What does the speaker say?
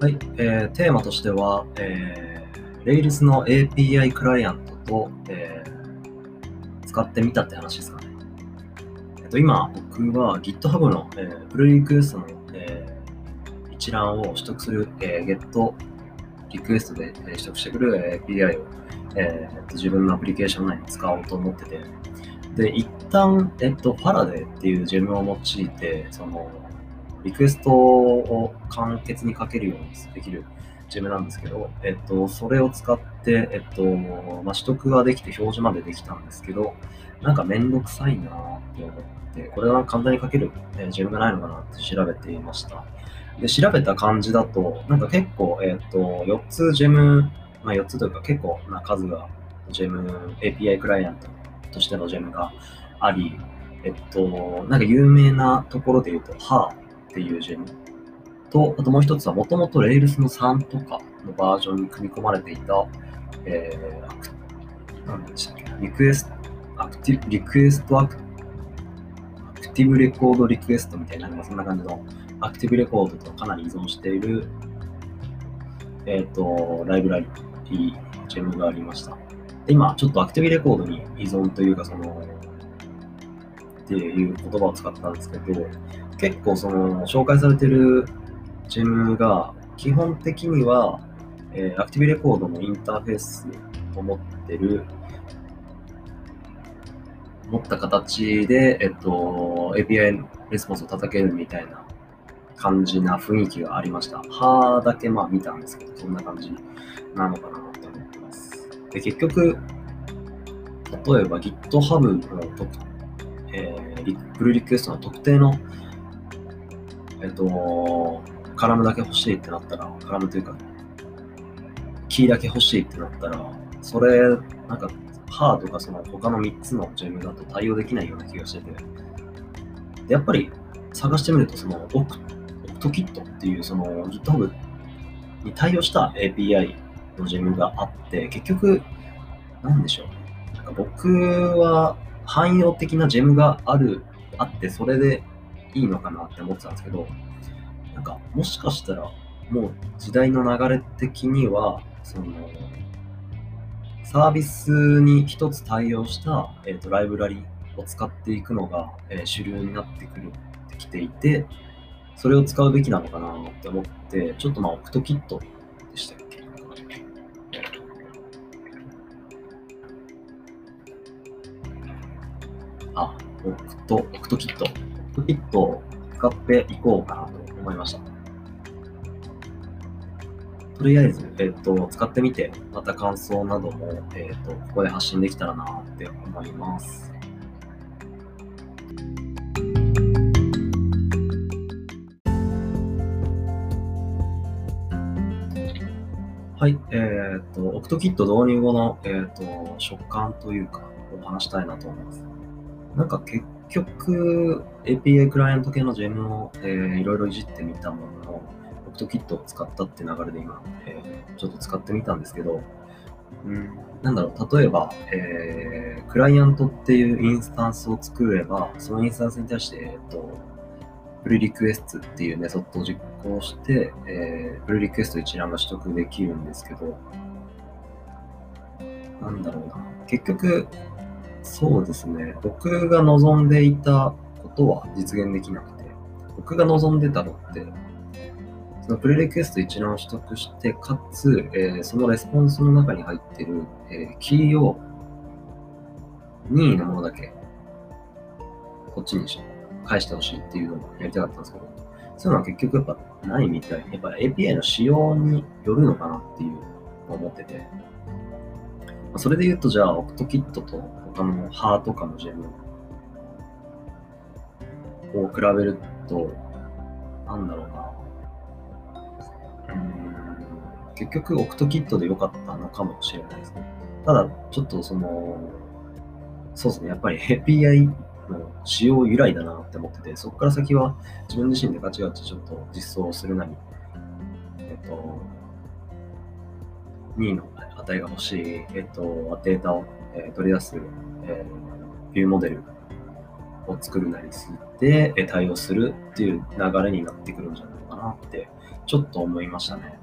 はい、えーテーマとしては、えー、Rails の API クライアントと、えー使ってみたって話ですかね。えっと、今、僕は GitHub の、えー、プルリクエストの、えー一覧を取得する、えー、Get リクエストで、えー取得してくる API を、えーっと自分のアプリケーション内に使おうと思ってて、で、一旦、えっと、ファラデーっていうジェムを用いて、その、リクエストを簡潔に書けるようにできるジェムなんですけど、えっと、それを使って、えっと、まあ、取得ができて表示までできたんですけど、なんかめんどくさいなって思って、これは簡単に書ける、えージェムがないのかなって調べていました。で、調べた感じだと、なんか結構、えっと、4つジェム、まあ4つというか結構な数がジェム、API クライアントとしてのジェムがあり、えっと、なんか有名なところで言うと、HA っていうジェムと、あともう一つはもともと Rails の3とかのバージョンに組み込まれていた、えー、アク何でしたっけリクエスト、アクティブ、リクエストアクアクティブレコードリクエストみたいな、そんな感じのアクティブレコードとかなり依存している、えっ、と、ライブラリ、ジェムがありました。で今、ちょっとアクティブレコードに依存というか、その、っていう言葉を使ったんですけど、結構その、紹介されてるジェムが、基本的には、えーアクティブレコードのインターフェースを持ってる、持った形で、えっと、API レスポンスを叩けるみたいな感じな雰囲気がありました。はーだけまあ見たんですけど、そんな感じなのかなって思ってます。で、結局、例えば GitHub の特、えープルリクエストの特定の、えっと、カラムだけ欲しいってなったら、カラムというか、キーだけ欲しいってなったら、それ、なんか、ハーとかその他の3つのジェムだと対応できないような気がしてて、でやっぱり探してみると、その、オクトキットっていう、その GitHub に対応した API のジェムがあって、結局、なんでしょうね。なんか僕は汎用的なジェムがある、あって、それでいいのかなって思ってたんですけど、なんか、もしかしたら、もう時代の流れ的には、その、サービスに一つ対応した、えーとライブラリを使っていくのが、えー主流になってくるってきていて、それを使うべきなのかなって思って、ちょっとまあ、 Octokit でしたっけ？あ、オクト、 Octokit。Octokit を使っていこうかなと思いました。とりあえず、えっ、と、使ってみて、また感想なども、えっ、と、ここで発信できたらなって思います。はい、えっ、と、オクトキット導入後の、えっ、と、食感というか、を話したいなと思います。なんか結局、API クライアント系のジェムを、えーいろいろいじってみたものの、オクトキットを使ったって流れで今、えーちょっと使ってみたんですけど、うん、なんだろう、例えば、えークライアントっていうインスタンスを作れば、そのインスタンスに対して、えっ、と、プルリクエストっていうメソッドを実行して、えープルリクエスト一覧が取得できるんですけど、なんだろうな。結局、そうですね。僕が望んでいたことは実現できなくて、僕が望んでたのって、そのプレリクエスト一覧を取得して、かつ、えーそのレスポンスの中に入ってる、えーキーを任意のものだけ、こっちにし返してほしいっていうのをやりたかったんですけど、そういうのは結局やっぱないみたい。やっぱ API の仕様によるのかなっていうのを思ってて。それで言うと、じゃあ、オクトキットと他のハーとかのジェムを比べると、なんだろうな。うん結局、オクトキットで良かったのかもしれないですね。ただ、ちょっとその、そうですね、やっぱり API の仕様由来だなって思ってて、そこから先は自分自身でガチガチちょっと実装するなり、えっと、2の値が欲しい、えっと、データを、え取り出す、えビューモデルを作るなりして、え対応するっていう流れになってくるんじゃないかなって、ちょっと思いましたね。